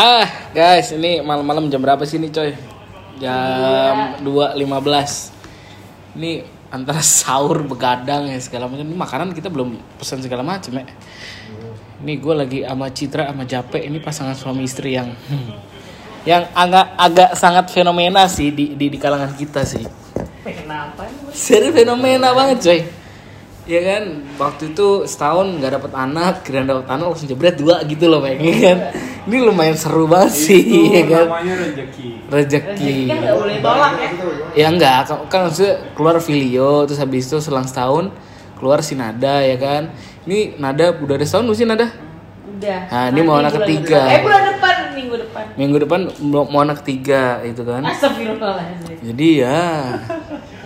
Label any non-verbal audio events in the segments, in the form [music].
Ah, guys, ini malam-malam jam berapa sih nih, coy? Jam 2.15. Ini antara [laughs] sahur begadang ya segala macam. Ini makanan kita belum pesan segala macam ya. Ini gue lagi sama Citra sama Jape ini pasangan suami istri yang [laughs] yang agak agak sangat fenomena sih di di, di kalangan kita sih. Kenapa? Serius fenomena banget coy Ya kan waktu itu setahun nggak dapet anak kira dapet anak langsung jebret dua gitu loh pengen kan ini lumayan seru banget sih ya kan namanya rezeki rezeki Kan nggak boleh tolak ya. ya enggak kan, kan maksudnya keluar Filio terus habis itu selang setahun keluar si Nada ya kan ini Nada udah ada setahun sih Nada Udah. Nah, ini mau anak ketiga. depan. Eh bulan depan, minggu depan. minggu depan mau mau anak ketiga itu kan Astagfirullahaladzim. jadi ya [laughs]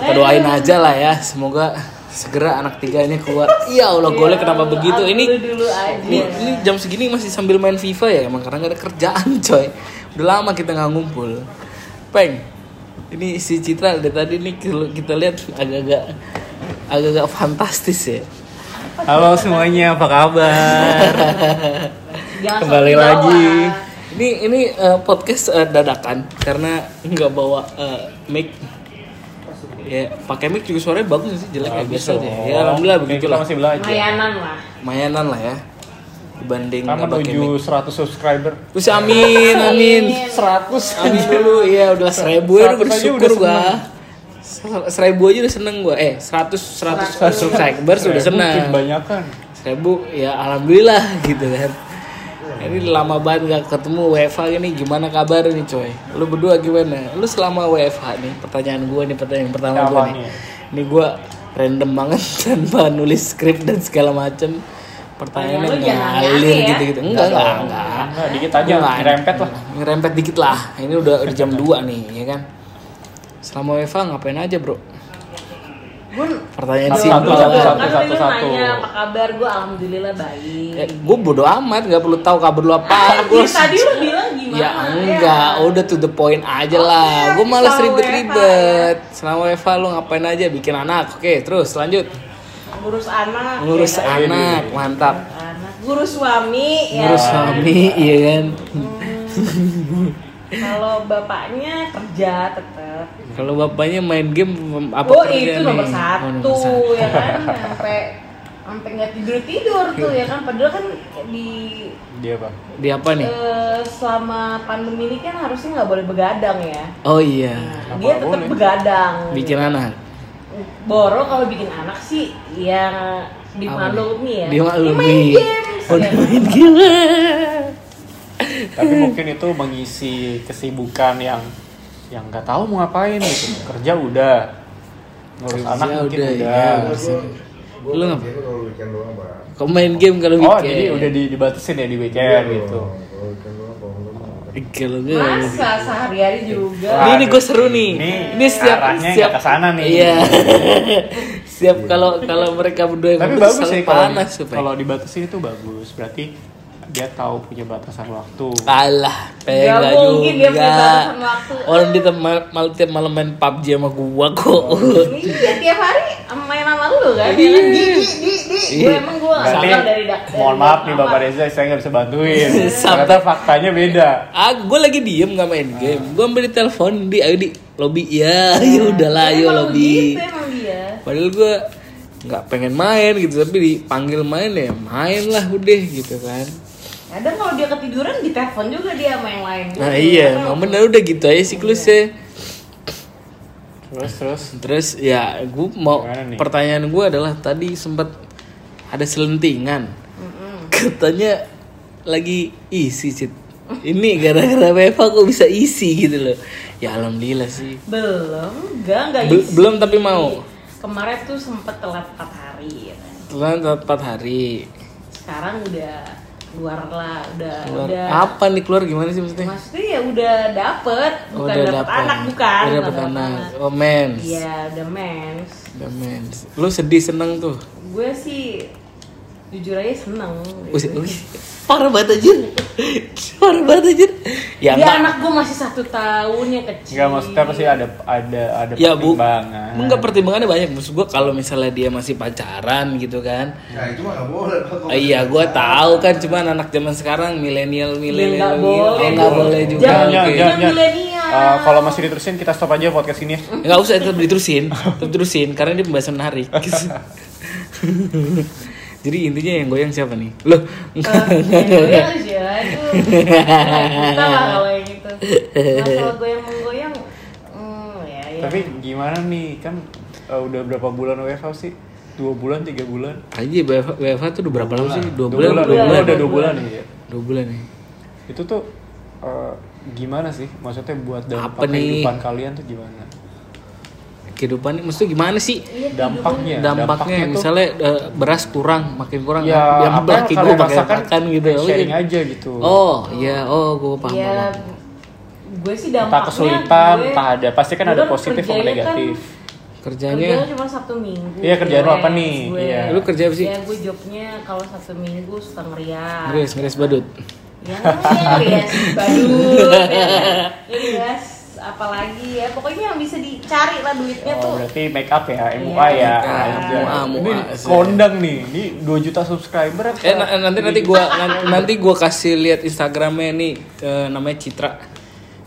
kita doain aja lah ya. Semoga segera anak tiganya keluar. Iya Allah golek kenapa begitu? ini Dulu ini, ini jam segini masih sambil main FIFA ya? Emang karena gak ada kerjaan [laughs] coy. Udah lama kita nggak ngumpul. Peng ini si Citra dari tadi nih kalau kita lihat agak-agak agak-agak fantastis ya. Halo semuanya apa kabar? [laughs] Kembali lagi. ini ini eh, podcast eh, dadakan. Karena nggak bawa eh, mic ya pakai mic juga suaranya bagus sih jelek ya biasa deh ya alhamdulillah Kan begitu kita lah masih belajar. Mayanan lah. lumayanan lah ya dibanding kan pakai menuju mic 100 subscriber. Terus amin amin. 100 amin dulu ya udah seribu ya udah 100 aja bersyukur udah gua. Ser- seribu aja udah seneng gua. Eh seratus seratus subscribers udah seneng. kebanyakan seribu ya alhamdulillah gitu kan ini lama banget gak ketemu WFH ini. Gimana kabar nih coy? Lu berdua gimana? Lu selama WFH nih pertanyaan gue nih pertanyaan pertama gue nih. ini gue random banget [laughs] tanpa nulis skrip dan segala macem. Pertanyaannya ngalir ya. gitu gitu enggak enggak enggak. Enggak, dikit aja, Enggak, ngerempet lah. ngerempet dikit lah. Ini udah, udah jam 2 nih ya kan? Selama WFH ngapain aja bro Gue pertanyaan Satu, simpel satu, satu, kan satu, lu satu. nanya apa kabar gue alhamdulillah baik. Eh, gue bodo amat nggak perlu tahu kabar lu apa Anjir, gue tadi lu bilang gimana? ya enggak udah to the point aja lah gue males ribet-ribet selama Eva lu ngapain aja bikin anak oke terus lanjut Ngurus anak. ngurus ya anak mantap Anak. Ngurus suami ya. ngurus suami iya kan Kalau bapaknya kerja tetap. kalau bapaknya main game apa oh itu nomor nih? satu, Oh, nomor satu. ya kan sampai sampai nggak tidur tidur tuh ya kan padahal kan di dia apa di apa nih eh, selama pandemi ini kan harusnya nggak boleh begadang ya oh iya Nah, dia tetap boleh? begadang bikin anak Boro kalau bikin anak sih yang dimaklumi ya Dimaklumi. Dia main games oh ya. dia main game tapi mungkin itu mengisi kesibukan yang yang nggak tahu mau ngapain gitu kerja udah ngurus anak Ya mungkin udah, udah, ya, Gue Lu lu ngapa? kalau weekend doang, Pak. kau main game kalau oh weekend jadi udah di, dibatasin ya di weekend gitu dong, Kalau kalau kalau gue masa sehari-hari juga Ini ini gue seru nih. Ini Ini setiap nggak ke sana nih. Iya. [laughs] Siap kalau kalau mereka berdua yang tapi bagus sih kalau panas supaya. kalau dibatasin itu bagus berarti dia tahu punya batasan waktu Kalah, Nggak enggak mungkin dia punya juga. batasan waktu. Orang dia mal, mal- tiap malam main PUBG sama gua kok. iya tiap hari main sama lu kan ya kan di di di di gue emang gue Berarti, salah dari dak mohon dari maaf nih apa. Bapak Reza, saya nggak bisa bantuin. [laughs] Ternyata faktanya beda. ah, gua lagi diem nggak main game. Gua ambil telepon di ayo di lobby. Ya, ya udahlah ayo lobby. gitu dia Padahal gua nggak pengen main gitu tapi dipanggil main ya main lah udah gitu kan. Kadang kalau dia ketiduran di telepon juga dia sama yang lain Nah Gitu. iya, emang bener udah gitu aja siklusnya. Terus terus Terus ya gue mau pertanyaan gue adalah tadi sempat ada selentingan. Katanya lagi isi Cit. Ini gara-gara Beva kok bisa isi gitu loh. Ya alhamdulillah sih. belum enggak enggak Bel- isi. belum tapi mau. kemarin tuh sempet telat 4 hari ya kan. Telan 4 hari. sekarang udah keluar lah udah Keluar. udah Apa nih keluar gimana sih maksudnya? maksudnya ya udah dapet Oh, bukan dapet anak bukan Udah bukan dapet anak. Oh mens. iya udah mens Udah mens. Lu sedih seneng tuh. gue sih jujur aja seneng wih, parah banget anjir. Parah banget anjir. Ya, ya anak gue masih satu tahun ya kecil Enggak maksudnya pasti ada ada ada Ya bu, pertimbangan. enggak pertimbangannya banyak. Maksud gua kalau misalnya dia masih pacaran gitu kan. Nah itu mah nggak boleh. Eh, iya, gua tahu kan cuman anak zaman sekarang milenial milenial. nggak boleh Oh, nggak boleh juga. Jangan, Oke. jangan, jangan. Eh, kalau masih diterusin kita stop aja podcast ini ya. Enggak usah tetap diterusin, tetap terusin karena ini pembahasan menarik. [laughs] Jadi intinya yang goyang siapa nih? Loh, enggak. Goyang aja, aduh. Kita lah kalau yang gitu. Masalah goyang menggoyang, hmm, ya, ya. Tapi gimana nih kan eh, udah berapa bulan WFH sih? Dua bulan, tiga bulan? Aja WFH, WFH tuh udah berapa lama sih? Dua Dua bulan, bulan, dua dua bulan. bulan, udah dua bulan nih ya. Dua bulan nih. Itu tuh eh, gimana sih? Maksudnya buat dampak nih? kehidupan kalian tuh gimana? Kehidupan ini maksudnya gimana sih? Iya, Dampaknya, dampaknya tuh- misalnya eh, beras kurang makin kurang ya yang yang gue pakai makan gitu Oh, sharing iya. aja gitu oh iya oh gue paham, ya, gue sih entah dampaknya kesulitan gue- entah ada pasti kan ada positif sama kan- negatif kerjanya Kerjanya cuma Sabtu Minggu. Iya, kerjaan lu apa nih? gue. Iya. Lu kerja apa sih? Ya, gue jobnya kalau Sabtu Minggu suka ngerias. ngeres ngeres badut Ya, ngerias badut. [laughs] ya. Ngerias apalagi ya. Pokoknya yang bisa dicari lah duitnya oh, tuh. berarti make up ya MUA Iya. ya. MUA, ini MUA. kondang nih ini 2 juta subscriber apa? eh na- nanti nanti gue [laughs] nanti gue kasih lihat instagramnya nih eh, namanya Citra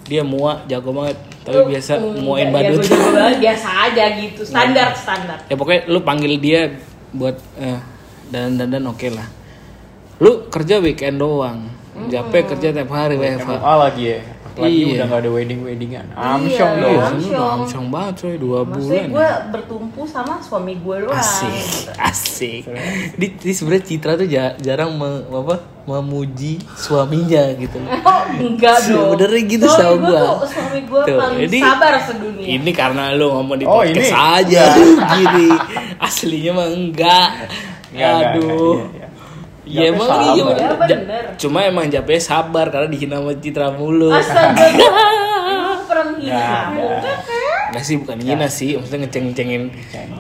dia muak jago banget tapi Tuh, biasa enggak, muain ya, badut banget, biasa aja gitu. Standar, standar. ya pokoknya lu panggil dia buat eh, dan dan dan oke lah lu kerja weekend doang Jape kerja tiap hari WFH MUA lagi ya lagi Iya. udah gak ada wedding weddingan Iya, amsyong Iya, dong Amsyong. udah amsyong banget coy dua Maksudnya bulan gue ya. bertumpu sama suami gue doang. asik gitu. asik di, di sebenarnya Citra tuh ja- jarang me- apa memuji suaminya gitu [laughs] Oh enggak dong. Sebenarnya gitu Suami sama gue Suami gue Tuh, paling jadi- sabar sedunia. ini karena lu ngomong di Oh, podcast ini? aja [laughs] gini aslinya mah enggak Enggak, enggak, aduh enggak, iya, iya. Ya Jape emang sabar. iya Ya, Ja- bener. Cuma emang Jape sabar karena dihina sama Citra mulu Astaga. [laughs] Emang pernah menghina Enggak, kan? Sih bukan hina sih Maksudnya ngeceng-ngecengin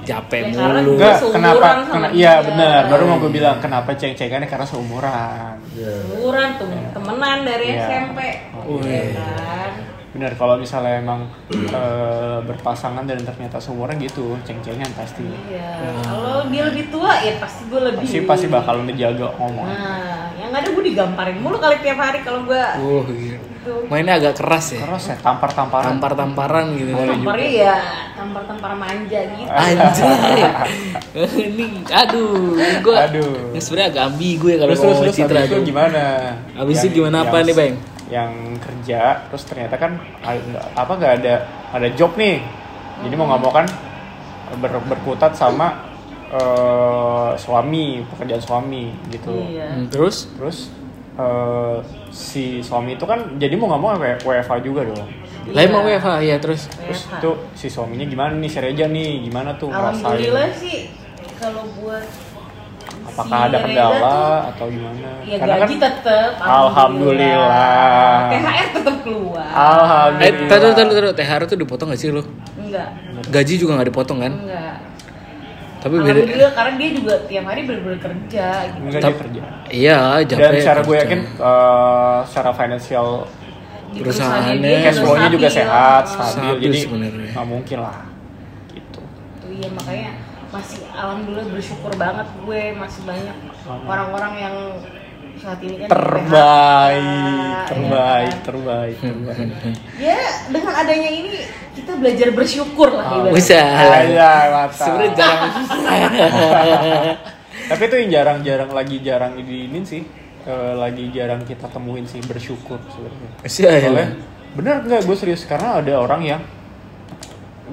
Jape Ya, mulu Enggak, seumuran kenapa? Kena, iya benar. Baru mau gue bilang kenapa ceng-cengannya karena seumuran. Iya. Umuran tuh temenan dari Iya. SMP. Oh, Iya iya. Benar kalau misalnya emang eh, berpasangan dan ternyata seumuran gitu, ceng-cengan pasti. Iya. Kalau dia lebih tua ya pasti gue lebih. Pasti pasti bakal menjaga omongan. Nah, yang ada gue digamparin mulu kali tiap hari kalau gue Oh gitu gitu. Mainnya agak keras ya Terus ya tampar-tamparan. Tampar-tamparan gitu Boleh juga. Tamparnya ya tampar-tampar manja gitu. Anjay [laughs] Ini Aduh Gue Aduh. Sebenernya agak ambigu ya kalau Terus terus ngomong terus Citra habis itu gimana? Habis itu gimana apa nih, Bang? Yang kerja terus ternyata kan apa nggak ada ada job nih. Jadi mau nggak mau kan ber- berkutat sama eh, suami pekerjaan suami gitu. Iya. Hmm, Terus Terus eh, si suami itu kan jadi mau nggak mau WFH juga dong. Lah emang WFH ya terus Terus WFH. itu si suaminya gimana nih, si Reja nih, gimana tuh ngerasain? Alhamdulillah sih kalau buat Apakah si ada Reza kendala tuh, atau gimana? Ya Karena gaji kan tetep Alhamdulillah. THR tetep keluar. Eh, Alhamdulillah. taruh, taruh, taruh. THR tuh dipotong gak sih lo? Enggak. Gaji juga gak dipotong kan? Enggak. Tapi beda. Alhamdulillah karena dia juga tiap hari bener-bener kerja gitu. Enggak dia Tap- kerja. Iya, Dan secara gue yakin eh, secara financial Di Perusahaannya cash flow-nya juga sehat, stabil. Stabil Jadi sebenarnya. nggak mungkin lah. Gitu. Tuh, Iya makanya masih alhamdulillah bersyukur banget gue masih banyak orang-orang yang saat ini kan Terbaik, PHK, terbaik, ya kan? terbaik, terbaik. Ya dengan adanya ini kita belajar bersyukur lah Oh, ibaratnya. Bisa. Iya, mantap. Sebenarnya jarang. [laughs] Tapi itu yang jarang-jarang lagi jarang diinin sih. Eh, lagi jarang kita temuin sih bersyukur sebenarnya. Sih, ya. Soalnya bener nggak gue serius karena ada orang yang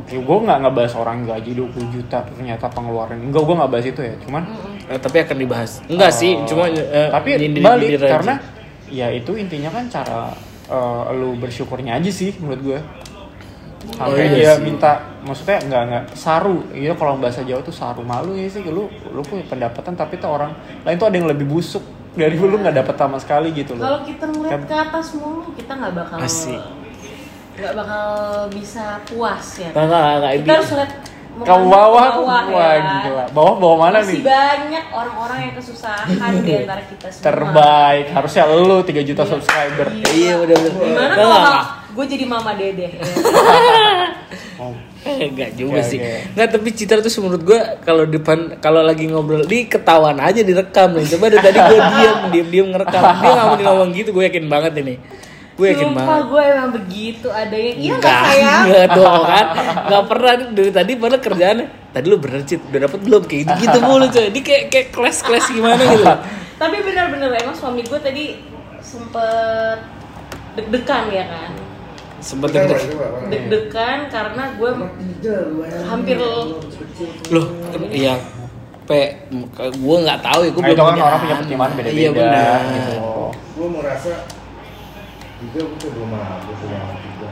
gue nggak ngebahas orang gaji 20 juta ternyata pengeluaran enggak gue nggak bahas itu ya cuman Eh, tapi akan dibahas. Enggak sih, Oh. cuma eh, tapi nyindir- balik nyindir aja. karena ya itu intinya kan cara eh, lu bersyukurnya aja sih menurut gue sampai iya dia sih. minta maksudnya nggak nggak saru iya kalau bahasa Jawa tuh saru malu ya sih lu lu punya pendapatan tapi tuh orang lain tuh ada yang lebih busuk dari lu nggak dapat sama sekali gitu loh Kalau kita ngeliat Kan- ke atas mulu kita nggak bakal Asik. Nggak bakal bisa puas ya. Enggak, enggak, enggak, Kita ini- harus lihat Ke bawah, ke bawah wah ya. gila. Bawah bawah mana Masih nih? banyak orang-orang yang kesusahan di [laughs] antara kita semua. Terbaik, harusnya lu 3 juta subscriber. Iya udah udah. Gimana Enggak, kalau enggak. gue jadi mama dede? [laughs] Oh, Eh, enggak juga sih. Enggak, tapi Citra tuh menurut gua kalau depan kalau lagi ngobrol di ketahuan aja direkam nih. Coba dari tadi gua diam, diam-diam ngerekam. Dia nggak mau ngomong gitu, gue yakin banget ini. Gue yakin Sumpah banget. gue emang begitu ada yang iya nggak Enggak, sayang. enggak tuh kan. Enggak pernah dari tadi pada kerjaannya. Tadi lu bener Cit, udah dapet belum kayak gitu, gitu mulu coy. Dia kayak kayak kelas-kelas gimana gitu. Tapi benar-benar emang suami gue tadi sempet deg-degan ya kan. Sempet Coba, deg coba, mana? Deg-degan karena gue hampir Loh, iya Pe, gue nggak tahu ya, gue Nah, belum itu kan punya orang punya pertimbangan beda-beda Iya benar. gitu. Gue merasa tiga gue yang tiga.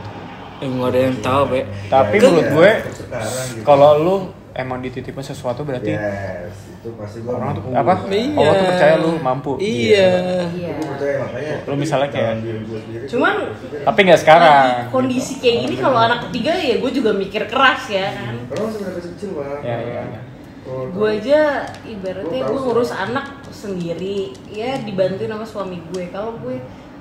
Eh, nggak ada yang tahu, Pe. Tapi Ya, menurut iya, gue sekarang gitu. kalau lu emang dititipin sesuatu berarti yes, itu pasti gue orang tuh apa? Iya. Allah tuh percaya lu mampu. Iya. Iya. Makanya. Lu misalnya kayak- Cuman Tapi nggak sekarang. lagi kondisi kayak gini kalau anak ketiga ya gue juga mikir keras ya kan. Kalau kecil bang. Ya, ya, ya. Gue aja ibaratnya gue ngurus anak sendiri ya dibantuin sama suami gue. Kalau gue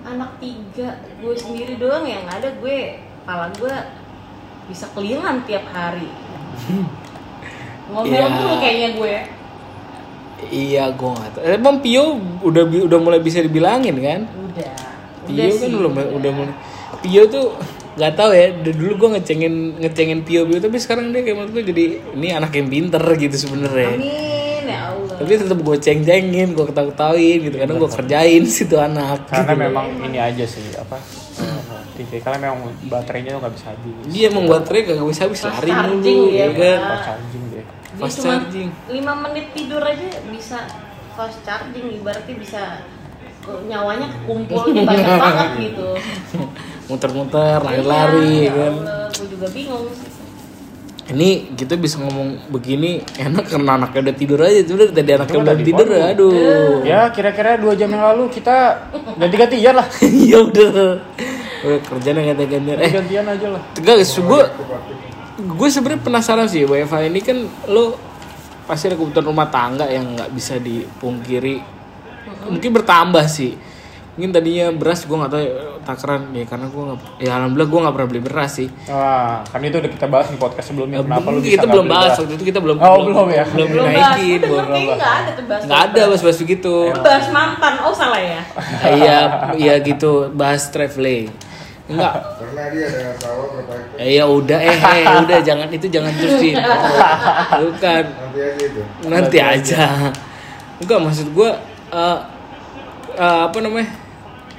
anak tiga gue sendiri doang yang ada gue kepala gue bisa keliling tiap hari. Ngomel Iya. mulu kayaknya gue. Iya, gue nggak tahu. Emang Pio udah udah mulai bisa dibilangin kan? Udah. Pio kan sih, belum udah mulai. Pio tuh nggak tahu ya. Dulu gue ngecengin ngecengin Pio Pio, tapi sekarang dia kayak menurut gue jadi ini anak yang pinter gitu sebenarnya. Amin ya Allah. Tapi tetap gue ceng-cengin, gue ketawa-ketawain gitu. Kadang gue kerjain [laughs] situ anak. Karena gitu. memang ini aja sih apa? TV karena memang baterainya tuh nggak bisa habis. dia emang baterai gak bisa habis Fast lari mulu dia, ya kan. Pas charging deh. Dia Fast cuma charging. 5 menit tidur aja bisa fast charging ibaratnya bisa eh, nyawanya kekumpul [laughs] banyak banget gitu. Muter-muter, lari-lari Iya, kan. Gue juga bingung sih. Ini kita bisa ngomong begini enak karena anaknya udah tidur aja tuh udah tadi anaknya udah tidur dibangun. aduh. Ya kira-kira dua jam yang lalu kita ganti-gantian lah. [laughs] Iya udah. Udah kerjaan yang ganti-gantian. Eh, Gantian aja lah. guys, gue gue sebenarnya penasaran sih WFH ini kan lo pasti ada kebutuhan rumah tangga yang nggak bisa dipungkiri mungkin bertambah sih mungkin tadinya beras gue nggak tahu ya, takaran ya karena gue nggak ya alhamdulillah gue nggak pernah beli beras sih Wah, kan itu udah kita bahas di podcast sebelumnya. Kenapa lu bisa kita nggak belum beli bahas beras? waktu itu kita belum Oh, belum ya? belum Belum bahas, denger belum nggak ada tuh bahas. nggak ada bahas-bahas begitu Lu bahas mantan, oh salah ya. [laughs] iya iya gitu bahas traveling enggak Karena dia ada sawah. Eh, ya udah eh, eh udah jangan itu jangan terusin [laughs] bukan Nanti aja itu. nanti aja enggak maksud gue eh eh, apa namanya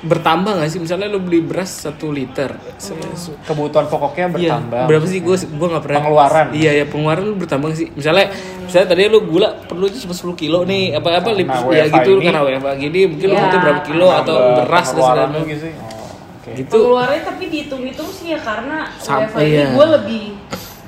bertambah nggak sih misalnya lo beli beras satu liter se- Kebutuhan pokoknya Iya, bertambah. berapa sih gue gue nggak pernah Pengeluaran. iya ya pengeluaran lu bertambah sih misalnya misalnya tadi lu gula perlu cuma 10 kilo nih apa apa lip Nah, ya gitu ini- karena WFH gini mungkin lu Iya. butuh berapa kilo atau beras dan segala lu gitu sih. Oh, oke. gitu Pengeluarannya tapi dihitung-hitung sih ya karena Sampai WFH ini ya. gue lebih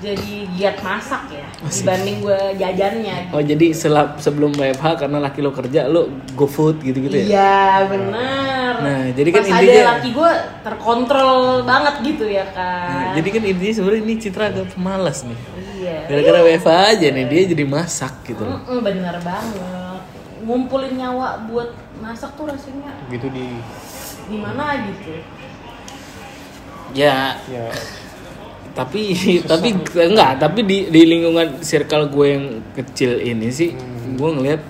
jadi giat masak ya dibanding gue jajannya. oh jadi selap sebelum WFH karena laki lo kerja lo go food gitu gitu ya Iya benar. Nah, jadi kan Pas intinya- ada laki gue terkontrol banget gitu ya Nah, kan. jadi kan intinya sebenarnya ini Citra agak pemalas nih Iya. gara-gara WFH aja nih dia jadi masak gitu loh Mm-mm, bener banget. Ngumpulin nyawa buat masak tuh rasanya Gitu di gimana gitu. ya ya tapi tapi enggak tapi di di lingkungan circle gue yang kecil ini sih Hmm. gue ngeliat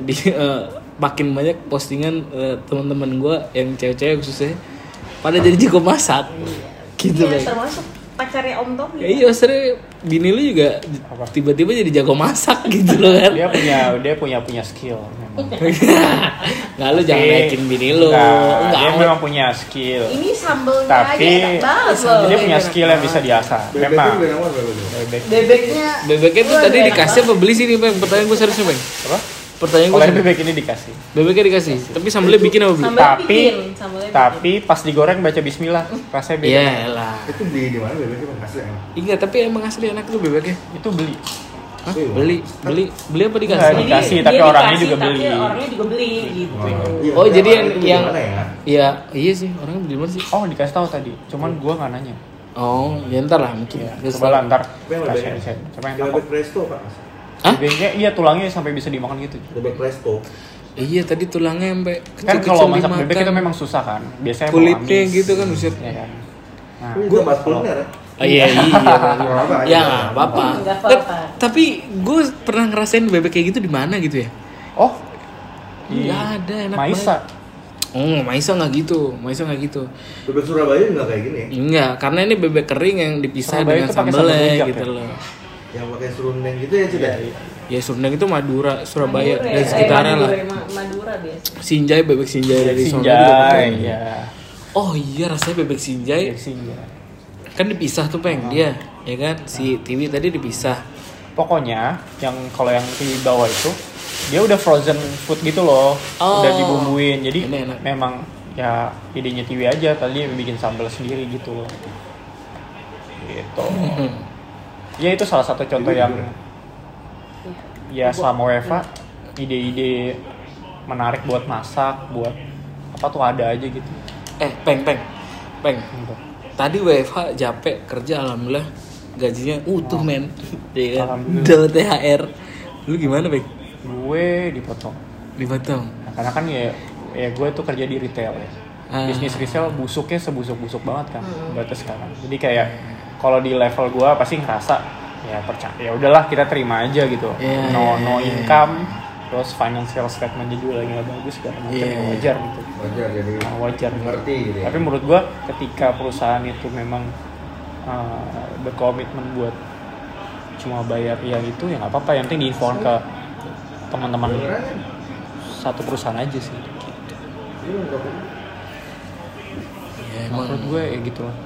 di eh, makin banyak postingan eh, teman-teman gue yang cewek-cewek khususnya pada jadi jago masak gitu iya, termasuk pacarnya Om Tommy. ya iya maksudnya bini lu juga Apa? tiba-tiba jadi jago masak gitu loh kan dia punya dia punya punya skill. Memang. [laughs] nggak lu jangan naikin bini lu Enggak, enggak dia memang punya skill. Ini sambelnya Tapi aja enak banget loh. dia punya skill yang bisa diasah. Bebek Memang. Bebek. Bebeknya bebeknya tuh tadi dikasih apa beli sih nih bang pertanyaan gue serius bang Apa? pertanyaan gue bebek ini dikasih. bebeknya dikasih tapi sambelnya bikin apa beli Tapi tapi pas digoreng baca bismillah, rasanya beda. iya lah Itu beli di mana bebeknya bang asli? Iya tapi emang asli enak tuh bebeknya. Itu beli. Hah? Iya. Beli, beli, beli apa Enggak, dikasih? di- dikasih, tapi orangnya juga tapi beli. orangnya juga beli gitu. Iya, Oh, tapi jadi yang- yang- ya? Iya, iya sih orangnya beli mana sih? Oh dikasih tahu tadi, cuman gua nggak nanya. Oh, ya ntar lah mungkin. Terus coba lah ntar Apa yang lebih siapa yang tahu presto pak Hah? bebeknya iya tulangnya sampai bisa dimakan gitu Bebek presto Iya tadi tulangnya sampai kan kecil-kecil kalau masak bebek itu memang susah kan biasanya kulitnya gitu kan buset. ya kan nah itu bahas kuliner ya Oh, iya iya. ya iya. nggak apa-apa. Nggak apa-apa. Eh, Tapi gue pernah ngerasain bebek kayak gitu di mana gitu ya? oh Nggak ada enak Maisa Oh, Maisa nggak gitu, Maisa nggak gitu. Bebek Surabaya nggak kayak gini ya Enggak, karena ini bebek kering yang dipisah Surabaya dengan sambelnya gitu ya? loh. Yang pakai serundeng gitu ya sudah Ya Surneng itu Madura, Surabaya Madura dan ya, sekitarnya eh, lah. Madura, Ma- Madura biasa. Sinjai bebek Sinjai dari Sinjai pakai. ya Oh iya rasanya bebek Sinjai Bebek Sinjai kan dipisah tuh peng. Dia ya kan? Si Tiwi tadi dipisah. Pokoknya yang kalau yang di bawah itu dia udah frozen food gitu loh. Oh. udah dibumbuin. Jadi Ini enak. memang ya idenya Tiwi aja. Tadi bikin sambal sendiri gitu loh. Gitu. [laughs] Ya itu salah satu contoh yang ya selama WFA ide-ide menarik buat masak buat apa tuh ada aja gitu. Eh peng peng. Peng. Gitu. Tadi WFH capek kerja alhamdulillah gajinya utuh men [laughs] ya kan dapat THR lu gimana peng gue dipotong dipotong Nah, karena kan ya ya gue tuh kerja di retail ya. Ah. Bisnis retail busuknya sebusuk-busuk banget kan. Batas sekarang. Jadi kayak kalau di level gue pasti ngerasa ya percaya ya udahlah kita terima aja gitu. Iya, no iya, no iya. income terus financial statement juga lagi nggak bagus segala macam Iya, ya iya. wajar gitu. wajar jadi Nah, wajar gitu. ngerti gitu ya Tapi menurut gue ketika perusahaan itu memang uh, berkomitmen buat cuma bayar ya itu ya nggak apa-apa yang penting diinfokan ke teman-teman satu perusahaan aja sih nggak ya emang menurut gue ya gitu lah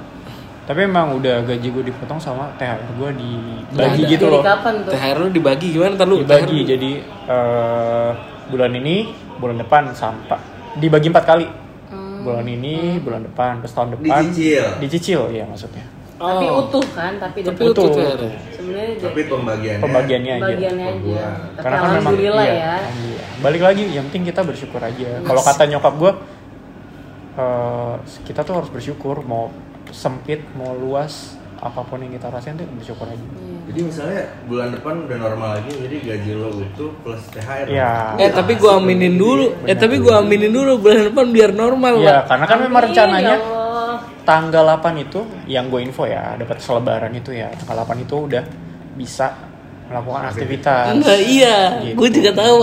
tapi emang udah gaji gue dipotong sama THR gue dibagi ada. gitu loh kapan tuh? THR lu dibagi gimana ntar lu dibagi THR jadi eh, bulan ini bulan depan sampai dibagi empat kali bulan ini bulan depan terus tahun depan Dicicil. dicicil ya maksudnya Tapi Oh. utuh kan, tapi Tapi utuh Utuh. THR. sebenarnya tapi pembagiannya pembagiannya aja bagiannya per aja. Tapi karena kan memang alhamdulillah iya, ya. alhamdulillah. balik lagi yang penting kita bersyukur aja kalau kata nyokap gue eh, kita tuh harus bersyukur mau sempit mau luas apa pun yang kita rasain tuh bersyukur aja jadi misalnya bulan depan udah normal lagi jadi gaji lo itu plus THR Iya. Eh tapi gua aminin dulu. Eh tapi gua aminin dulu bulan depan biar normal Iya, lah. karena kan memang rencananya ya Allah. tanggal 8 itu yang gue info ya, dapat selebaran itu ya, tanggal 8 itu udah bisa melakukan aktivitas. Enggak iya, Gitu. gue juga tahu.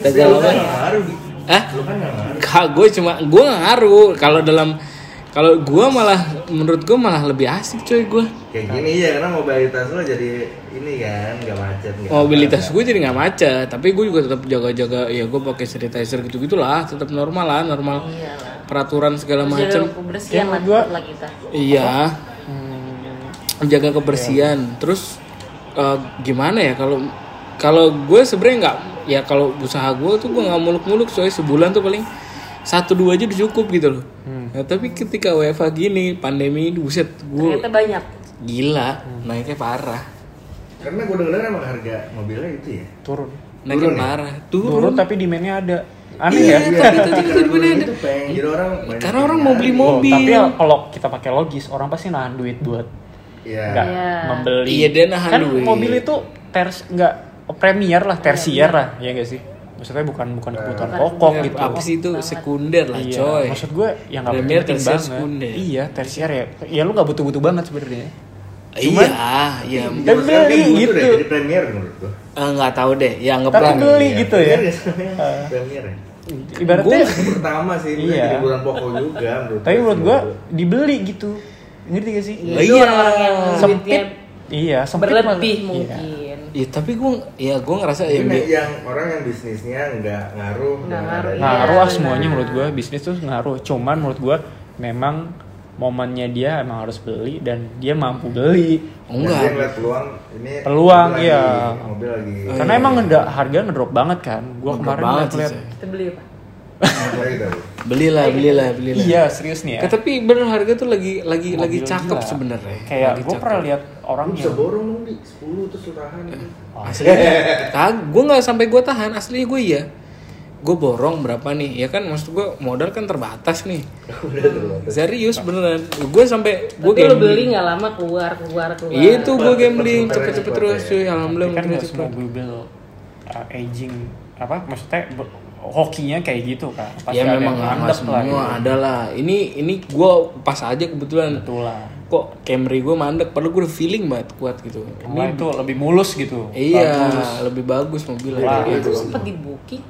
Tanggal kan apa? nggak ngaruh Gi. Hah? lo kan gue cuma gue ngaruh. Kalau dalam kalau gue malah menurut gue malah lebih asik coy gue. kayak gini ya karena mobilitas lo jadi ini kan nggak macet nggak Mobilitas gue jadi nggak macet, tapi gue juga tetap jaga-jaga. Ya gue pakai sanitizer gitu gitulah, tetap normal lah, normal. Iyalah. Peraturan segala macam. jaga kebersihan lah, gua- lah kita. Iya, Hmm, jaga kebersihan. Terus eh, gimana ya kalau kalau gue sebenarnya nggak ya kalau usaha gue tuh gue nggak muluk-muluk soalnya sebulan tuh paling satu dua aja udah cukup gitu loh. Hmm. Nah, tapi ketika WFA gini pandemi ini buset gue Ternyata banyak. gila naiknya parah karena gue denger emang harga mobilnya itu ya turun. naiknya Turun ya? parah Turun, turun, tapi demand-nya ada. Aneh Iya, ya. tapi Iya, tapi tadi karena mana ada? itu peng jadi orang banyak Karena orang mau beli nyari. mobil. Oh, tapi ya kalau kita pakai logis, orang pasti nahan duit buat Iya. nggak Iya. membeli. Iya, dia nahan kan duit. mobil itu ters nggak premier lah, tersier lah, ya nggak sih? Maksudnya bukan bukan kebutuhan pokok Ya, gitu. apa sih itu sekunder lah Iya, coy maksud gue yang nggak Premier, penting tersier, banget. sekunder. Iya, tersier ya. Ya lu nggak butuh-butuh banget sebenarnya. iya iya Zaman Dan beli butuh gitu. deh, jadi premier menurut gue Eh, nggak tahu deh ya anggap Tapi beli gitu ya. Premier sebenarnya, premier ya Ibaratnya Itu pertama sih Iya. jadi kebutuhan pokok juga menurut tapi gue menurut gue dibeli gitu. Ngerti gak sih? Iya. Orang-orang yang Sempit. Iya, sempit berlebih malah. Iya. ya tapi gue ya gue ngerasa ya Ini bi- yang orang yang bisnisnya nggak ngaruh Nggak ngaruh, iya. ngaruh ah benar. semuanya menurut gue bisnis tuh ngaruh cuman menurut gue memang momennya dia emang harus beli dan dia mampu beli Dan enggak dia ngeliat peluang ini Peluang, mobil iya. lagi, mobil lagi karena emang ngeda, harga ngedrop banget kan gue Ngedrop kemarin banget liat sih, liat Say. Kita beli apa? Kayak gitu. belilah belilah belilah. Iya serius nih ya. Tapi bener harga tuh lagi lagi Mobil lagi cakep sebenarnya. Kayak gue pernah lihat orang Lu bisa yang borong dong di 10 terus lu tahan. Oh, asli. Kag gue nggak sampai gue tahan. Aslinya gue iya. Gue borong berapa nih? Ya kan maksud gue modal kan terbatas nih. [laughs] Udah tuh. serius beneran. Gue sampai gue Tapi lo beli nggak lama keluar keluar keluar. iya itu gue gambling. cepet, cepet-cepet cepet, terus ya. cuy. Alhamdulillah kan nggak semua mobil uh, aging. Apa maksudnya hokinya kayak gitu kan Pasti ya ada memang mandek semua gitu. ada lah ini ini gue pas aja kebetulan betul lah kok Camry gue mandek padahal gue udah feeling banget kuat gitu Ini itu lebih mulus gitu iya Bagus. lebih bagus mobilnya Itu gitu. sempet di booking.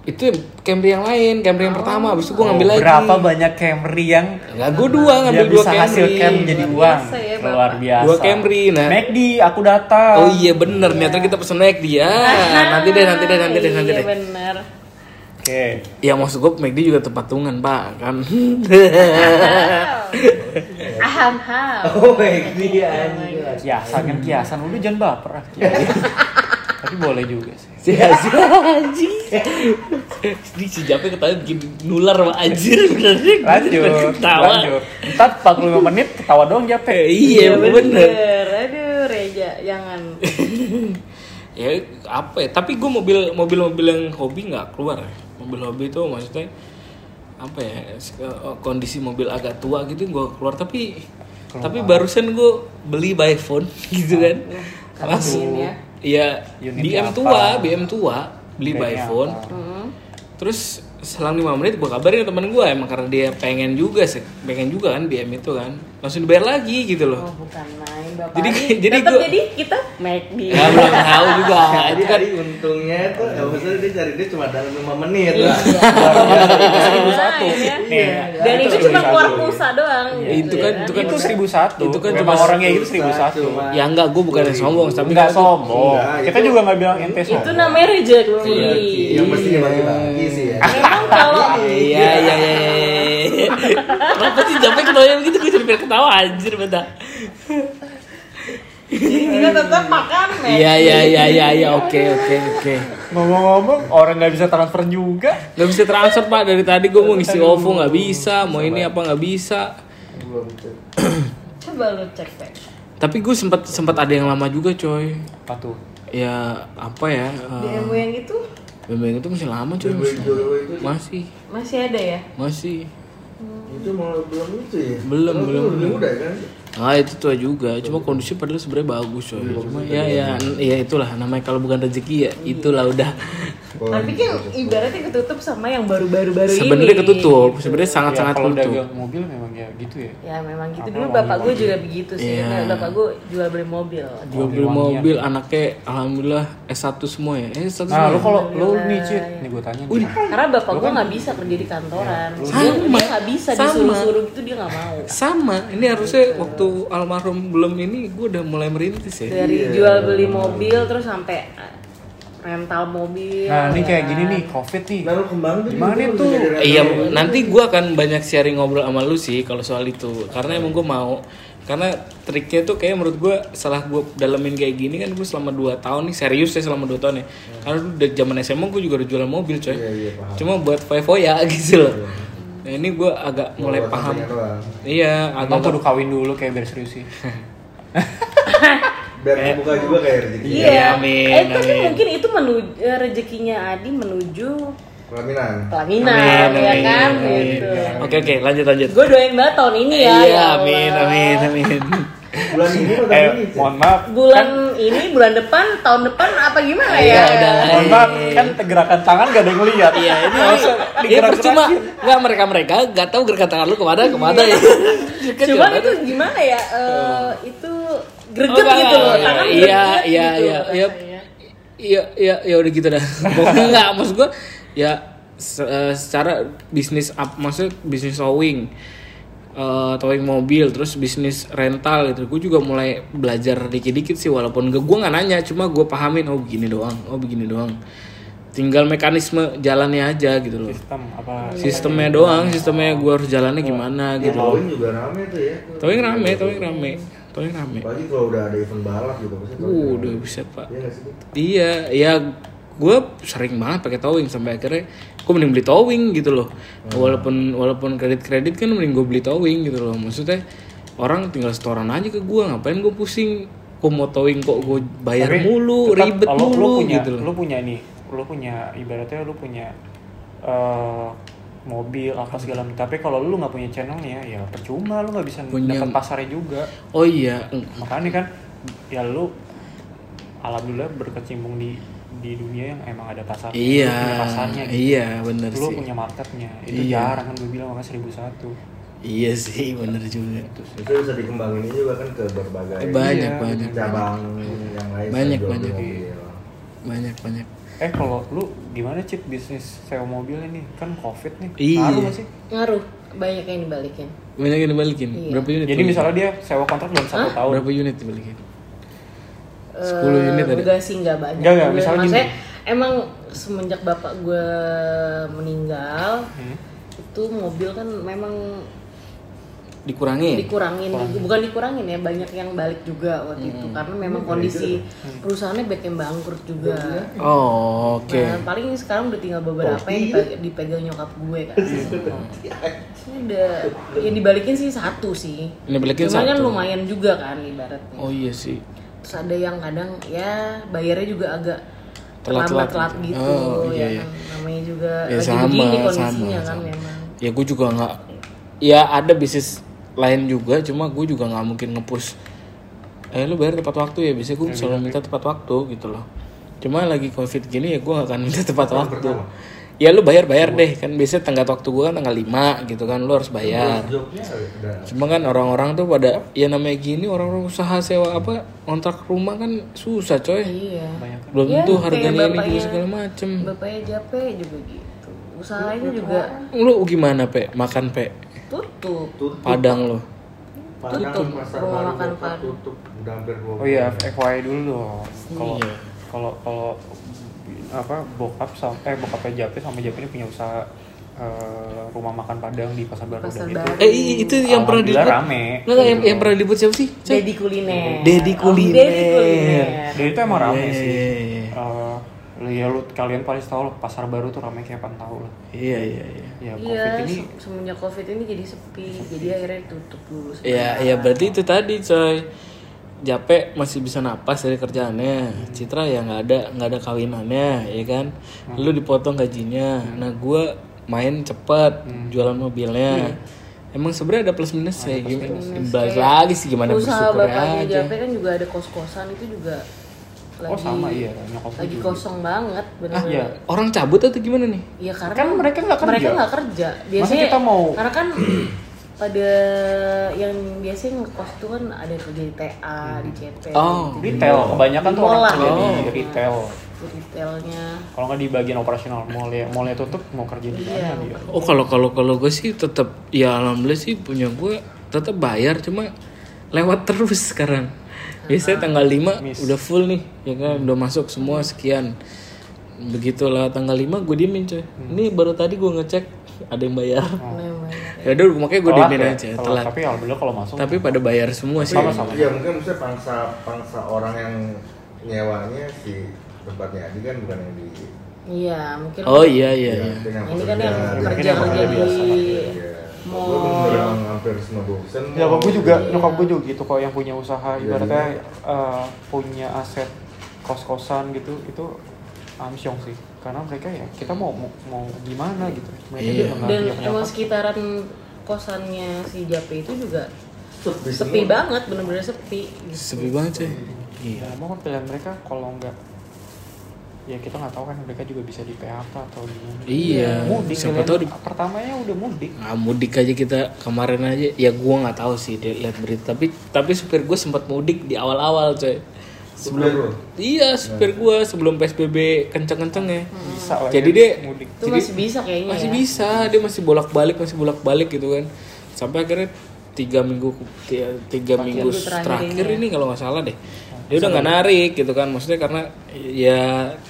Itu Camry yang lain Camry yang pertama abis itu gue ngambil Oh, lagi berapa banyak Camry yang Enggak, gue dua ngambil dua bisa hasil Camry cam jadi Luar uang biasa ya, Bapak. luar biasa Dua Camry, nah. McD aku datang Oh iya bener, nih ternyata kita pesen naik dia. Nanti deh, nanti deh, nanti deh, nanti Iya deh. bener. oke Ya maksud gue McD juga tepat tungan pak kan. Aham [laughs] ham. Oh, baik dia anjing. kiasan kan kiasan udah jangan baper ah. [laughs] tapi boleh juga sih [laughs] Sia-sia anjing. Ini si Jape ketawa bikin nular sama anjir bener lanjut Ketawa. lanjut ntar 45 menit ketawa doang Eh, Jape Iya bener. Aduh Reja jangan. [laughs] Ya apa ya? Tapi gue mobil mobil mobil yang hobi nggak keluar. ya. Mobil hobi itu maksudnya apa ya eh, kondisi mobil agak tua gitu gue keluar tapi tapi barusan gue beli by phone [laughs] gitu kan langsung ya. Iya, BM tua? BM tua, beli by phone. apa? Hmm. Terus selang 5 menit gue kabarin ke temen gue emang karena dia pengen juga sih, pengen juga kan BM itu kan. Langsung dibayar lagi gitu loh. Oh bukan main bapak. Jadi- [laughs] jadi gua- jadi kita McD. Ya belum tahu juga. [laughs] Jadi itu kan tadi untungnya tuh, ya maksudnya dia cari dia cuma dalam 5 menit Iya. [laughs] lah. itu seribu satu Dan itu cuma keluar pulsa doang. Itu kan itu kan itu seribu satu Itu kan cuma- orangnya gitu seribu satu Ya enggak, gue bukan yang sombong, tapi nggak kan- sombong kita itu- juga nggak bilang ente sombong Itu namanya rezeki. Yang mesti dibagi-bagi sih ya. Memang kalau Iya iya iya iya. iya. Kenapa sih jamnya ketawa begitu gue jadi pengen ketawa anjir bentar. jadi kita tetap makan McD. Iya iya iya iya iya oke oke oke. ngomong-ngomong orang nggak bisa transfer juga Gak bisa transfer pak dari tadi gue mau ngisi OVO nggak bisa, mau ini apa nggak bisa. Coba lu cek Pak. Tapi gue sempat sempat ada yang lama juga coy. apa tuh Ya apa ya? eh, BMW yang itu BMW itu masih lama coy. Masih, masih ada ya? masih. Itu malah belum itu ya. Belum, Kalau belum, belum. muda kan. Ah itu tua juga, cuma kondisi padahal sebenarnya bagus coy. Cuma ya ya ya itulah namanya kalau bukan rezeki ya itulah udah. Tapi kan ibaratnya ketutup sama yang baru-baru baru ini. Sebenarnya ketutup, sebenarnya sangat sangat ya, kalau tutup. dagang mobil memang ya gitu ya Ya memang gitu dulu bapak gue juga begitu sih. Iya. Nah, bapak gue jual beli mobil. Jual beli mobil anaknya alhamdulillah S1 semua ya. Eh S1 nah semua. lu ya? kalau lu nih cit nih gue tanya nih Karena bapak gue nggak bisa kerja di kantoran. Dia Sama. dia nggak bisa Sama. disuruh-suruh gitu dia nggak mau. Sama, ini harusnya waktu almarhum belum ini gue udah mulai merintis ya. Dari jual beli mobil terus sampai uh, rental mobil. nah ini ya kayak kan. gini nih covid nih Lalu kembang tuh Gimana juga tuh? Iya, nanti gue akan banyak sharing ngobrol sama lu sih kalau soal itu. Karena emang gue mau. Karena triknya tuh kayak menurut gue setelah gue dalemin kayak gini kan gue selama 2 tahun nih serius ya selama 2 tahun ya. Karena dulu dari zaman SMA gue juga udah jualan mobil coy. Iya, iya, paham. Cuma buat foya [laughs] gitu loh. Nah ini gue agak mulai Buat paham. Iya, agak kudu kawin dulu kayak biar serius sih Biar kebuka juga kayak rezeki. Iya, Iya. amin, eh tapi amin. mungkin itu menuju eh, rezekinya Adi menuju Pelaminan. pelaminan Amin, ya amin, kan amin. gitu. Oke oke lanjut lanjut. Gue doain banget tahun ini ya. Iya, ya amin amin amin. Bulan ini atau eh ini? Mohon maaf Bulan ini, bulan depan, tahun depan apa gimana ya? Iya, udah mohon maaf kan gerakan tangan gak ada yang lihat Iya ini usah ya percuma nggak mereka mereka nggak tahu gerakan tangan lu ke mana ke mana ya. Kan [laughs] Cuman cuma- itu gimana ya? eh, itu greget Oh, gitu loh, enggak, tangan iya, greget iya, gitu iya, iya. rasanya. Iya iya ya udah gitu dah. [laughs] Nggak maksud gua ya se- eh, secara bisnis up maksudnya bisnis towing eh, towing mobil terus bisnis rental gitu. Gue juga mulai belajar dikit-dikit sih walaupun gue gue nggak nanya cuma gue pahamin oh begini doang oh begini doang. Tinggal mekanisme jalannya aja gitu loh. Sistem apa? Sistemnya doang sistemnya gue harus jalannya gimana gitu loh. Towing juga rame tuh ya. towing rame towing rame towing rame. Apalagi kalau udah ada event balap gitu pasti uh udah buset pak. Iya? Iya, ya gue sering banget pakai towing sampai akhirnya gue mending beli towing gitu loh. Walaupun walaupun kredit kredit kan mending gue beli towing gitu loh. Maksudnya orang tinggal setoran aja ke gue, ngapain gue pusing? Kok mau towing kok gue bayar Tapi mulu, tetap ribet lu- lu mulu punya, gitu loh. lu punya nih lu punya ibaratnya lu punya eh, mobil apa segala macam tapi kalau lu nggak punya channelnya ya percuma lu nggak bisa Punya- dapat pasarnya juga oh iya makanya kan ya lu alhamdulillah berkecimpung di di dunia yang emang ada pasar iya lu punya pasarnya gitu. iya bener lu sih. punya marketnya itu Iya. jarang kan gue bilang makanya seribu satu. Iya sih bener juga. Itu bisa dikembangin juga kan ke berbagai banyak Iya, banyak. cabang yang lain. Banyak, banyak. mobil. banyak banyak. Eh kalau lu gimana cip bisnis sewa mobil ini? Kan covid nih. Iya. ngaruh nggak sih? Ngaruh. Banyak yang dibalikin. Banyak yang dibalikin. Iya. berapa unit jadi misalnya dia sewa kontrak dalam satu tahun. Berapa unit dibalikin Eh, 10 unit ada? enggak sih enggak banyak Enggak, enggak, Gue- misalnya maksudnya gini. emang semenjak bapak gue meninggal Hmm. itu mobil kan memang dikurangin dikurangin bukan dikurangin ya banyak yang balik juga waktu itu karena memang kondisi perusahaannya banyak yang bangkrut juga oh oke Nah, paling sekarang udah tinggal beberapa yang dipegang, dipegang nyokap gue kan. Ini udah yang dibalikin sih satu sih. Ini balikin Cuman kan satu. lumayan juga kan ibaratnya. oh iya sih Terus ada yang kadang ya bayarnya juga agak Telat-telat telat gitu. gitu. Oh, iya, ya iya. kan. Namanya juga ya lagi sama begini sama kondisinya kan sama. memang. ya gue juga nggak ya ada bisnis lain juga cuma gue juga nggak mungkin ngepush eh lu bayar tepat waktu ya biasanya gue selalu minta tepat waktu gitu loh cuma lagi covid gini ya gue gak akan minta tepat waktu ya lu bayar bayar deh kan biasanya tenggat waktu gue kan tanggal 5 gitu kan lu harus bayar cuma kan orang-orang tuh pada ya namanya gini orang-orang usaha sewa apa kontrak rumah kan susah coy Iya. belum Ya, tentu harganya ini gitu segala macem Bapaknya Jape juga gitu. Usahanya juga lu gimana pe makan pe tutup. tutup. padang lo Padang Tutup. pasar baru makan tutup udah hampir dua oh iya. FYI dulu dong kalau Iya. kalau kalau apa bokap sama eh bokapnya Jape sama Jape ini punya usaha eh, rumah makan Padang di pasar baru Pasar Baru. itu Eh itu yang pernah diliput rame. Nggak, nggak, yang, yang pernah diliput siapa sih? Dedi kuliner. Dedi Om kuliner. Dedi kuliner. dan itu emang rame Iya, sih iya, iya. Eh, lu ya lu kalian pasti tahu lah pasar baru tuh rame kayak apaan tahu lah Iya iya iya. ya Iya, covid ini se- semenjak covid ini jadi sepi, jadi akhirnya tutup dulu. Iya iya berarti itu tadi coy. Jape masih bisa napas dari kerjaannya. Citra ya nggak ada nggak ada kawinannya, ya kan. Lu dipotong gajinya. Nah gua main cepet jualan mobilnya. Emang sebenarnya ada plus minus ya gimana? Balik lagi sih gimana Usaha bersyukur bapaknya aja. Jape kan juga ada kos-kosan itu juga lagi oh sama iya nyokap gue lagi juga. kosong banget ah benar-benar. iya Orang cabut atau gimana nih? Iya karena Kan mereka nggak kerja. Mereka nggak kerja. Biasanya kita mau- karena kan [clears throat] pada yang biasanya ngekos itu kan ada yang kerja di TA, di CP, Oh, gitu. retail kebanyakan tuh orang kerja di Oh. retail Di retailnya. kalau nggak di bagian operasional mall ya mallnya tutup mau kerja di Iya. mana dia Oh kalau kalau kalau gue sih tetap ya alhamdulillah sih punya gue tetap bayar cuma lewat terus sekarang. Biasanya tanggal 5 Miss. udah full nih ya kan udah masuk semua sekian. Begitu lah tanggal 5 gue diemin coy. Ini baru tadi gue ngecek ada yang bayar. Memang. Ya udah makanya gue diemin ya? aja Telat. telat. tapi alhamdulillah kalau masuk Tapi pada bayar semua sih. Sama-sama. Iya mungkin maksudnya pangsa pangsa orang yang nyewanya si tempatnya Adi kan bukan yang di Iya, mungkin Oh iya iya Iya, iya. ini kan yang Mungkin kerja yang kerja di biasa, Iya. mall. Yang hampir semua bosen. Ya, nyokap gue juga, Iya. nyokap gue juga gitu kok yang punya usaha Iya, ibaratnya iya. eh, punya aset kos-kosan gitu itu amsyong sih karena mereka ya kita mau mau, mau gimana gitu mereka Iya. juga Dan punya emang sekitaran kosannya si Jape itu juga Sepi sepi banget, bener-bener sepi. gitu. Sepi banget coy. Iya. ya emang kan pilihan mereka kalau nggak ya kita nggak tahu kan mereka juga bisa di PHK atau gimana Iya. mudik Siapa tahu di pertamanya udah mudik Nah, mudik aja kita kemarin aja ya gua nggak tahu sih lihat berita tapi tapi supir gue sempat mudik di awal-awal coy Supir lu? iya supir gua sebelum psbb kenceng-kenceng ya bisa lah Jadi ya, dia- Itu masih bisa kayaknya masih ya. bisa dia masih bolak-balik masih bolak-balik gitu kan. Sampai akhirnya tiga minggu tiga, tiga minggu terakhir terakhir, ini ya. ini kalau nggak salah deh. Dia udah nggak narik gitu kan maksudnya karena ya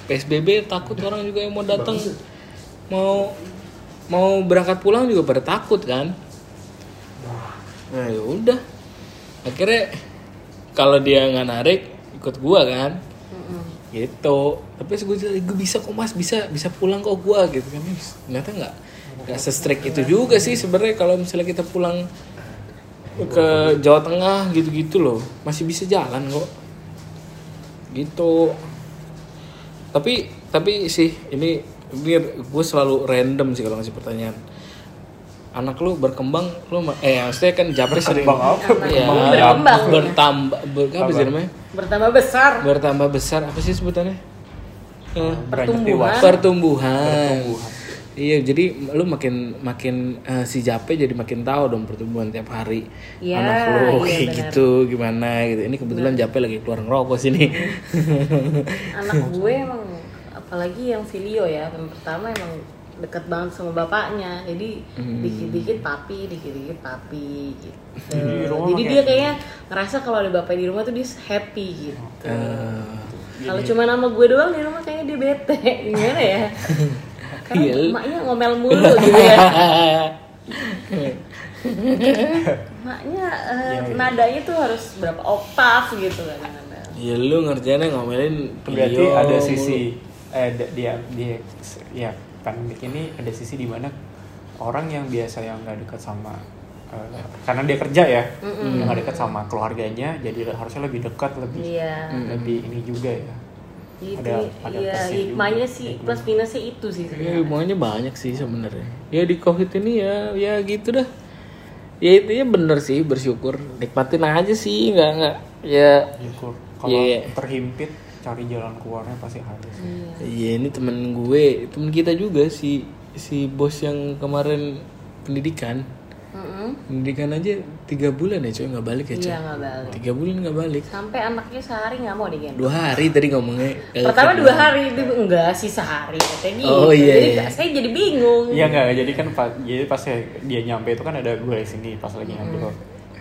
psbb takut orang juga yang mau datang mau mau berangkat pulang juga pada takut kan. Nah ya udah. Akhirnya kalau dia nggak narik ikut gua kan. Gitu. Tapi gue gue bisa kok mas bisa bisa pulang kok gua gitu kan. Ternyata nggak nggak se-strict itu juga sih sebenarnya kalau misalnya kita pulang ke Jawa Tengah gitu-gitu loh. Masih bisa jalan kok. Gitu. Tapi tapi sih ini ini gue selalu random sih kalau ngasih pertanyaan anak lu berkembang lu eh maksudnya kan Japri sering Berkembang apa? ya, Berkembang. bertambah ber, apa sih namanya Bertambah besar. bertambah besar apa sih sebutannya Eh, Pertumbuhan. dewasa. pertumbuhan. Iya, jadi lu makin makin eh, si Jape jadi makin tahu dong pertumbuhan tiap hari. Iya, Anak lu iya, kayak gitu gimana gitu. Ini kebetulan Jape lagi keluar ngerokok sini. [laughs] Anak gue emang apalagi yang Filio ya, yang pertama emang deket banget sama bapaknya. Jadi dikit-dikit papi, dikit-dikit papi gitu. Jadi dia kayaknya ngerasa kalau ada bapak di rumah tuh dia happy gitu. Eh, Kalau cuma nama gue doang di rumah kayaknya dia bete. [laughs] Gimana ya? Karena Iya. emaknya ngomel mulu gitu ya. [laughs] Emaknya eh, nadanya tuh harus berapa oktav gitu kan. ya lu ngerjainnya ngomelin berarti ada mulu. sisi eh dia dia ya pandemik ini ada sisi di mana orang yang biasa yang nggak dekat sama eh, karena dia kerja ya yang nggak dekat sama keluarganya jadi harusnya lebih dekat lebih Iya. lebih ini juga ya Itu Ada- ada iya hikmahnya sih plus minusnya itu sih Ya, sebenarnya. hubungannya banyak sih sebenarnya. Ya di covid ini ya ya gitu dah. Ya intinya bener sih bersyukur. Nikmatin aja sih nggak nggak ya syukur kalau Iya. terhimpit cari jalan keluarnya pasti ada sih Iya ini temen gue, temen kita juga si si bos yang kemarin pendidikan, Mm-mm. pendidikan aja tiga bulan ya coy nggak balik ya coy. Iya nggak balik. Tiga bulan nggak balik. Sampai anaknya sehari nggak mau digendong. Dua hari tadi ngomongnya. Pertama kedua. dua hari, dia enggak sih sehari katanya gitu. Oh, iya, Jadi iya. saya jadi bingung. Iya nggak, jadi kan pas jadi pas dia nyampe itu kan ada gue di sini pas lagi ngobrol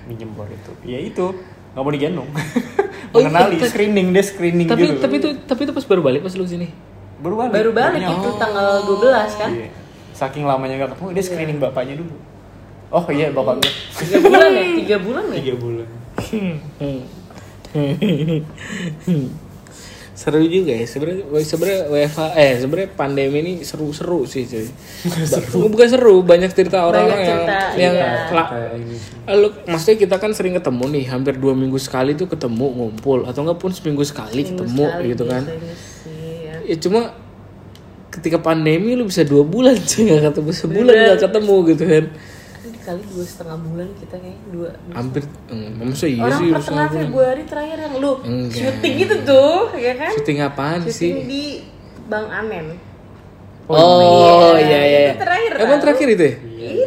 minjem bor itu. Ya itu nggak mau digendong. [laughs] Oh, iya, Mengenali screening dia screening Tapi gitu. tapi itu tapi itu pas baru balik pas lu sini. baru balik. Baru balik nyampe. itu tanggal 12 kan? Iya. Saking lamanya nggak ketemu dia screening bapaknya dulu. Oh iya bapak gue Tiga bulan ya? Tiga bulan ya? tiga bulan. Seru juga ya sebenarnya sebenarnya WFH eh sebenarnya pandemi ini seru-seru sih cuy. Ba- bukan seru banyak cerita orang-orang yang cerita, yang iya. la- Kayak ini sih. Lu, maksudnya kita kan sering ketemu nih hampir dua minggu sekali tuh ketemu ngumpul atau enggak pun seminggu sekali Minggu ketemu sekali gitu kan sih, ya. ya cuma ketika pandemi lu bisa dua bulan cuy nggak ketemu sebulan nggak ketemu gitu kan Dikali dua setengah bulan kita kayak dua. hampir hmm, maksudnya iya Orang sih pertengahan. Februari terakhir yang lu Enggak. syuting gitu tuh, ya kan? syuting apaan Syuting sih di Bang Anen. oh iya. iya iya Itu terakhir, emang tahu. terakhir itu ya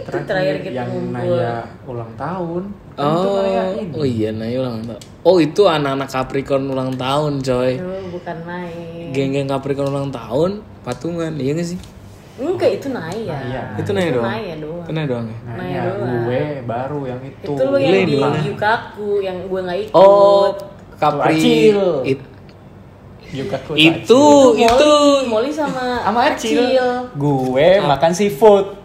Itu terakhir kita yang ngumpul. Naya ulang tahun. Itu Oh, oh iya Naya ulang tahun. Oh itu anak-anak Capricorn ulang tahun coy. Aduh, bukan main. Geng-geng Capricorn ulang tahun, patungan, iya gak sih? Enggak, itu Naya. Naya. itu Naya doang. Naya doang. Itu Naya doang ya? Naya, Naya doang. Gue baru yang itu. Itu lu yang di? Yukaku yang gue nggak ikut. Oh, Capri. Acil. It- Juga ku itu Molly, itu. Molly sama sama Acil. Gue makan seafood.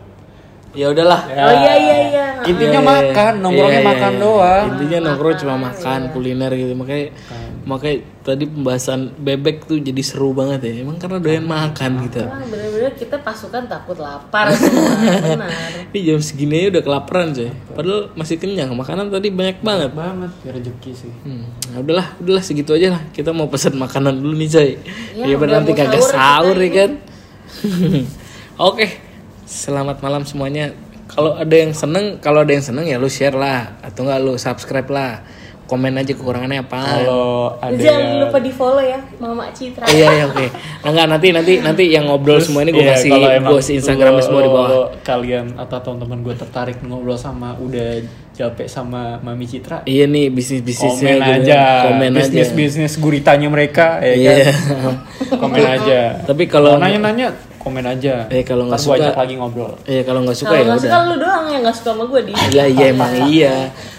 Ya udahlah. Oh iya iya iya. Intinya makan, nongkrongnya iya, iya, makan iya. doang. Intinya nongkrong cuma makan kuliner gitu. Makanya makanya tadi pembahasan bebek tuh jadi seru banget ya. Emang karena doyan makan gitu. Bener-bener kita pasukan takut lapar semua. [laughs] Benar. Ini jam segini aja udah kelaparan coy. Padahal masih kenyang. Makanan tadi banyak banget. banget ya rezeki sih. Hmm, nah udahlah, udahlah segitu aja lah. Kita mau pesan makanan dulu nih, coy. Ya, Ya, nanti kagak sahur ya kan. [laughs] Oke. Selamat malam semuanya. Kalau ada yang seneng, kalau ada yang seneng ya lu share lah atau enggak lu subscribe lah. Komen aja kekurangannya apa. Kalau ada Jangan lupa di follow ya Mama Citra. Iya iya oke. Nah, enggak nanti nanti nanti yang ngobrol semua ini gue Iya, kasih kalau Instagramnya lo- semua di bawah. lo- kalian atau teman-teman gue tertarik ngobrol sama udah capek sama Mami Citra. Iya nih bisnis bisnisnya Komen aja. Komen bisnis aja. bisnis guritanya mereka ya Iya. kan. [laughs] komen aja. Tapi kalau- Mau nanya-nanya komen aja. Eh, kalau nggak suka- ajak lagi ngobrol. Iya kalau nggak suka Kalau ya nggak udah. suka lu doang yang nggak suka sama gue di. Iya iya emang iya.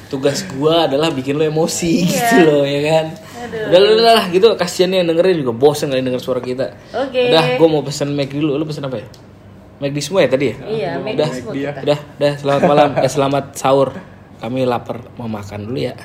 Tugas gua adalah bikin lo emosi gitu loh ya kan. Udah udah, udah lah gitu kasihan yang dengerin juga bosan kali denger suara kita. Oke. Udah gua mau pesen McD dulu. Lu pesen apa ya? McD semua ya tadi ya? Iya, make Udah. Udah, udah selamat malam. Eh selamat sahur. Kami lapar mau makan dulu ya.